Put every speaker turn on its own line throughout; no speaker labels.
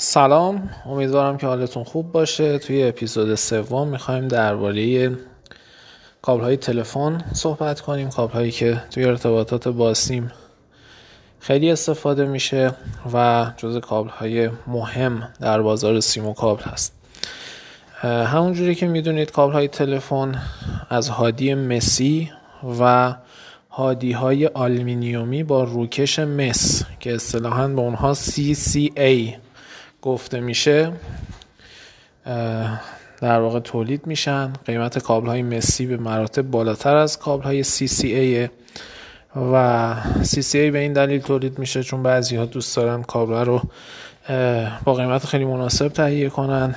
سلام. امیدوارم که حالتون خوب باشه. توی اپیزود سوم می‌خوایم درباره کابل های تلفن صحبت کنیم کابل هایی که توی ارتباطات با سیم خیلی استفاده میشه و جز کابل های مهم در بازار سیم و کابل هست. همونجوری که می‌دونید کابل های تلفن از هادی مسی و هادی های آلمینیومی با روکش مس که اصطلاحا به اونها CCA گفته میشه در واقع تولید میشن. قیمت کابل های مسی به مراتب بالاتر از کابل های CCA و CCA به این دلیل تولید میشه چون بعضی ها دوست دارن کابل رو با قیمت خیلی مناسب تهیه کنن.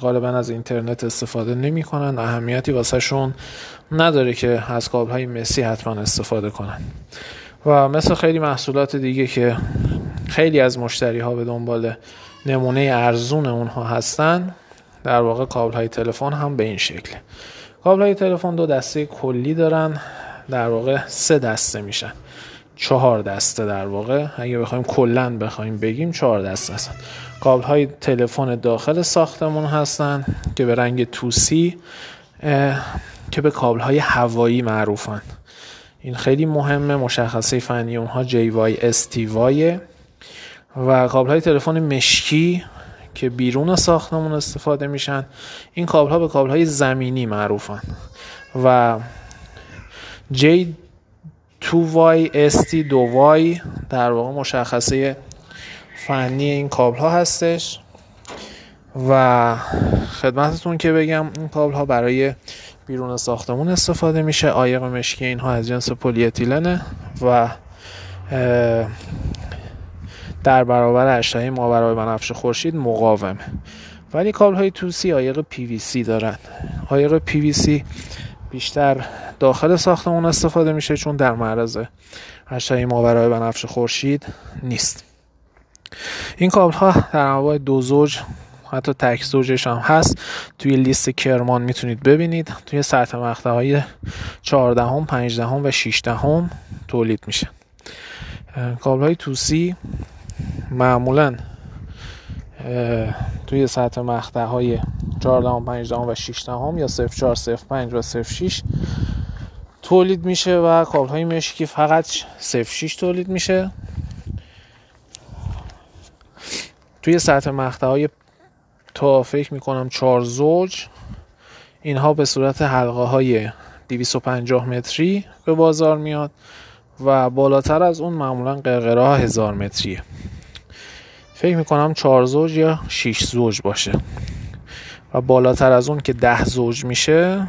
غالبا از اینترنت استفاده نمی کنن اهمیتی واسه شون نداره که از کابل های مسی حتما استفاده کنن. و مثل خیلی محصولات دیگه که خیلی از مشتری ها به دنبال نمونه ارزون اونها هستن. در واقع کابل های تلفن هم به این شکل. کابل های تلفن دو دسته کلی دارن. در واقع سه دسته میشن. چهار دسته در واقع. اگه بخوایم کلا بخوایم بگیم چهار دسته هستن. کابل های تلفن داخل ساختمون هستن که به رنگ توسی که به کابل های هوایی معروفن. این خیلی مهمه. مشخصه فنی اونها JY وای. و کابل های تلفن مشکی که بیرون ساختمون استفاده میشن این کابل ها به کابل های زمینی معروفن. و J 2Y ST 2Y در واقع مشخصه فنی این کابل ها هستش. و خدمتتون که بگم این کابل ها برای بیرون ساختمون استفاده میشه. عایق مشکی اینها از جنس پلی و در برابر اشعه ماورای بنفش خورشید مقاومه. ولی کابل های توسی آیق پی وی سی دارن. آیق پی وی سی بیشتر داخل ساختمون استفاده میشه چون در معرض اشعه ماورای بنفش خورشید نیست. این کابل ها در انواع دو زوج حتی تک زوجش هم هست. توی لیست کرمان می‌تونید ببینید. توی سطح مقطع های 14 هم 15 هم و 16 هم تولید میشه. کابل های توسی معمولا توی سطح مقطع های 14 هم 15 هم و 16 هم یا 04 05 و 06 تولید میشه و کابل های مشکی فقط 06 تولید میشه. توی سطح مقطع های تا فکر می‌کنم چهار زوج اینها به صورت حلقه های 250 متری به بازار میاد و بالاتر از اون معمولا قرقره ها هزار متریه. فکر می‌کنم چهار زوج یا 6 زوج باشه. و بالاتر از اون که ده زوج میشه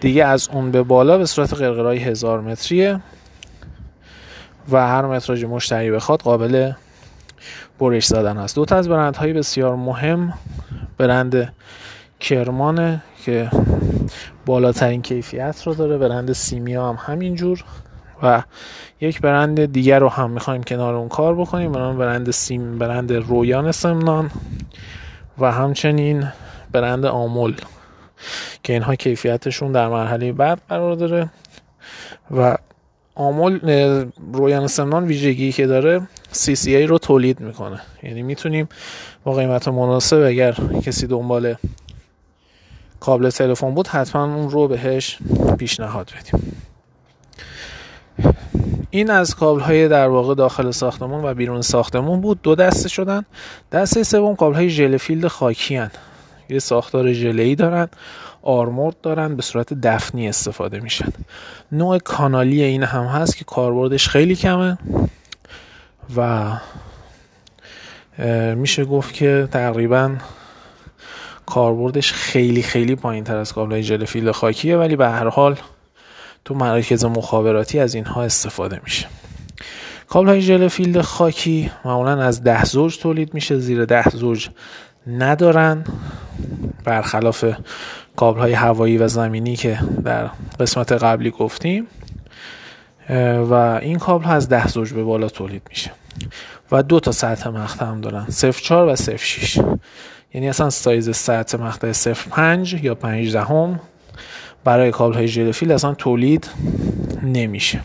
دیگه از اون به بالا به صورت قرقرهای هزار متریه و هر متراژ مشتری بخواد قابل برش زدن هست دو تا از برندهای بسیار مهم برند کرمانه که بالاترین کیفیت رو داره برند سیمیا هم همینجور. و یک برند دیگر رو هم می‌خوایم کنار اون کار بکنیم. برند برند سیم برند رویان سمنان و همچنین برند آمول که اینها کیفیتشون در مرحله بعد قرار داره. و آمول رویان سمنان ویژگی که داره CCA رو تولید می‌کنه. یعنی می‌تونیم با قیمت مناسب اگر کسی دنبال کابل تلفن بود حتما اون رو بهش پیشنهاد بدیم. این از کابل های در واقع داخل ساختمون و بیرون ساختمون بود. دو دسته شدن. دسته سوم کابل های jelly filled خاکی هن. یه ساختار ژله دارن. armored دارن. به صورت دفنی استفاده میشن. نوع کانالی این هم هست که کاربردش خیلی کمه. و میشه گفت که تقریبا کاربردش خیلی خیلی پایین تر از کابل jelly filled خاکیه. ولی به هر حال تو مراکز مخابراتی از اینها استفاده میشه. کابل های jelly filled خاکی معمولا از ده زوج تولید میشه زیر ده زوج ندارن. برخلاف کابل های هوایی و زمینی که در قسمت قبلی گفتیم و این کابل از ده زوج به بالا تولید میشه. و دو تا سطح مقطع هم دارن 04 و 06 یعنی اصلا سایز سطح مقطع 05 یا 5 دهم. برای کابل های ژل اصلا تولید نمیشه.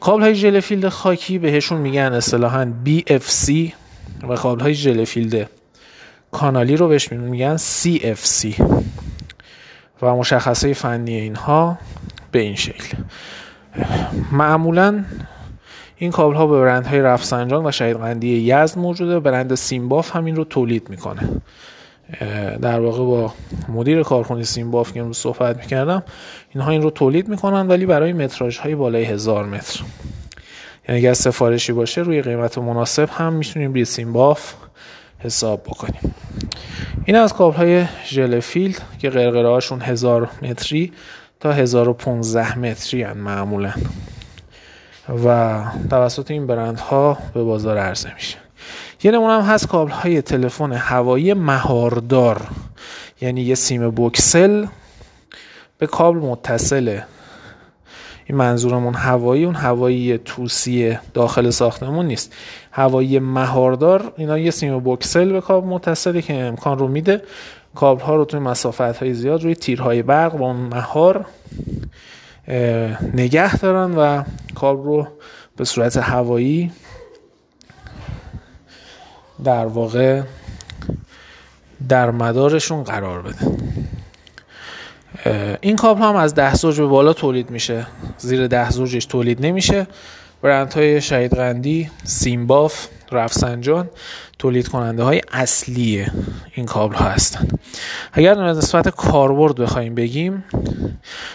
کابل های ژل خاکی بهشون میگن اصطلاحا BFC و کابل های ژل کانالی رو بهش میگن CFC و مشخصه فنی اینها به این شکل. معمولا این کابل ها به برند های رفسنجان و شهید قندی یزد موجوده. برند سیمباف همین رو تولید می‌کنه. در واقع با مدیر کارخونه سیمباف که امروز صحبت می‌کردم اینها این رو تولید می‌کنن ولی برای متراژ های بالای هزار متر. یعنی اگر سفارشی باشه روی قیمت مناسب هم می‌تونیم روی سیمباف حساب بکنیم. این از کابل های gel filled که قرقره هاشون هزار متری تا 1015 متری هن معمولا. و توسط این برندها به بازار عرضه میشه. یه نمونه هم هست کابل های تلفن هوایی مهاردار. یعنی یه سیم بوکسل به کابل متصله. این منظورمون هوایی اون هوایی توسی داخل ساختمون نیست. هوایی مهاردار اینا یه سیم بوکسل به کابل متصله که امکان رو میده. کابل ها رو توی مسافت های زیاد روی تیرهای برق با اون مهار نگه دارن و کابل رو به صورت هوایی در واقع در مدارشون قرار بده. این کابل هم از ده زوج به بالا تولید میشه. زیر ده زوجش تولید نمیشه. برند های شهید قندی سیمباف رفسنجان تولید کننده های اصلی این کابل ها هستند اگر نسبت کاربرد بخوایم بگیم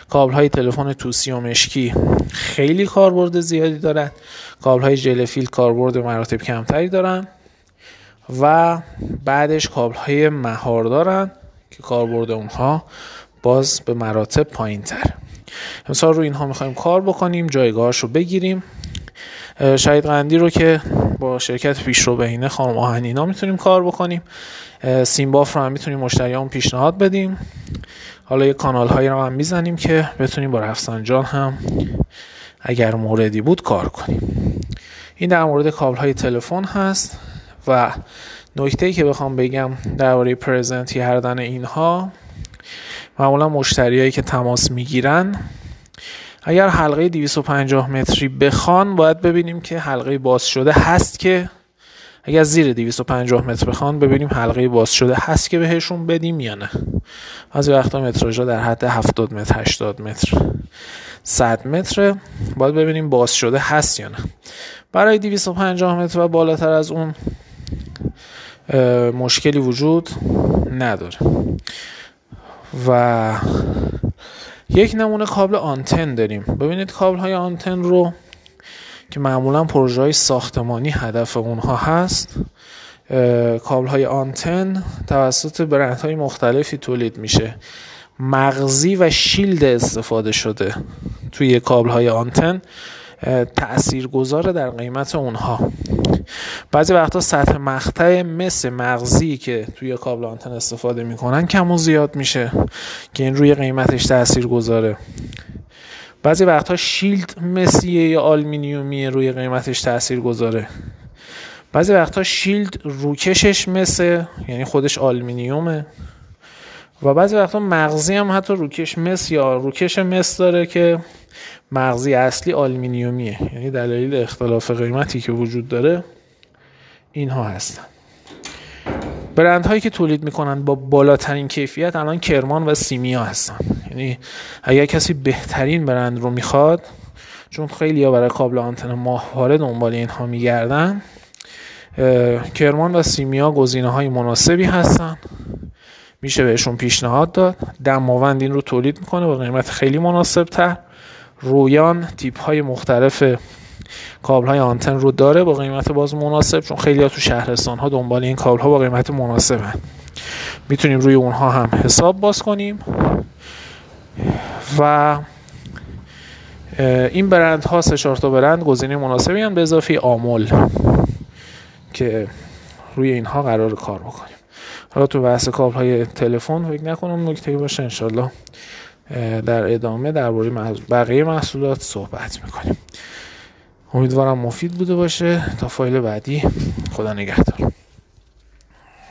کابل های تلفن توسی و مشکی خیلی کاربرد زیادی دارند کابل های جلفیل کاربرد مراتب کمتری دارن. و بعدش کابل های مهار دارن که کاربرد اونها باز به مراتب پایین تر امسال رو اینها می‌خوایم کار بکنیم جایگاهش رو بگیریم شهید قندی رو که با شرکت پیشرو بهینه خانم آهنینا می‌تونیم کار بکنیم. سیمباف رو هم می‌تونیم مشتریان پیشنهاد بدیم. حالا یه کانال هایی رو هم می‌زنیم که بتونیم با رفسنجان هم اگر موردی بود کار کنیم. این در مورد کابل های تلفن هست. و نکته که بخوام بگم درباره پرزنت کردن اینها معمولا مشتریایی که تماس می‌گیرن اگر حلقه 250 متری بخوان باید ببینیم که حلقه باز شده هست که. اگر زیر 250 متر بخوان ببینیم حلقه باز شده هست که بهشون بدیم یا نه. از وقتا متراژا در حد 70 متر 80 متر 100 متر باید ببینیم باز شده هست یا نه. برای 250 متر و بالاتر از اون مشکلی وجود نداره. و یک نمونه کابل آنتن داریم. ببینید کابل های آنتن رو که معمولا پروژه های ساختمانی هدف اونها هست کابل های آنتن توسط برند های مختلفی تولید میشه. مغزی و شیلد استفاده شده توی کابل های آنتن تأثیر گذاره در قیمت اونها. بعضی وقتا سطح مقطع مس مغزی که توی کابل آنتن استفاده می‌کنن کم و زیاد میشه که این روی قیمتش تاثیر گذاره. بعضی وقتها شیلد مسیه یا آلمینیومی روی قیمتش تاثیر گذاره. بعضی وقتها شیلد روکشش مثل یعنی خودش آلمینیومه و بعضی وقتا مغزی هم حتی روکش مس یا روکش مس داره که مغزی اصلی آلمینیومیه یعنی دلیل اختلاف قیمتی که وجود داره. اینها هستن. برند هایی که تولید می‌کنن با بالاترین کیفیت الان کرمان و سیمیا هستن. یعنی اگر کسی بهترین برند رو می‌خواد چون خیلی ها برای کابل آنتن ماهواره دنبال اینها میگردن کرمان و سیمیا گزینه های مناسبی هستن. میشه بهشون پیشنهاد داد. دماوند این رو تولید می‌کنه با قیمت خیلی مناسب تر رویان تیپ های مختلف کابل های آنتن رو داره با قیمت باز مناسب چون خیلی ها تو شهرستان ها دنبال این کابل ها با قیمت مناسب هن. می‌تونیم روی اونها هم حساب باز کنیم. و این برند ها سه چهار تا برند گزینه مناسبی هم به اضافه آمول که روی اینها قرار کار بکنیم. حالا تو بحث کابل های تلفن فکر نکنم نکته باشه انشالله در ادامه درباره بقیه محصولات صحبت می‌کنیم. امیدوارم مفید بوده باشه. تا فایل بعدی خدا نگهدار.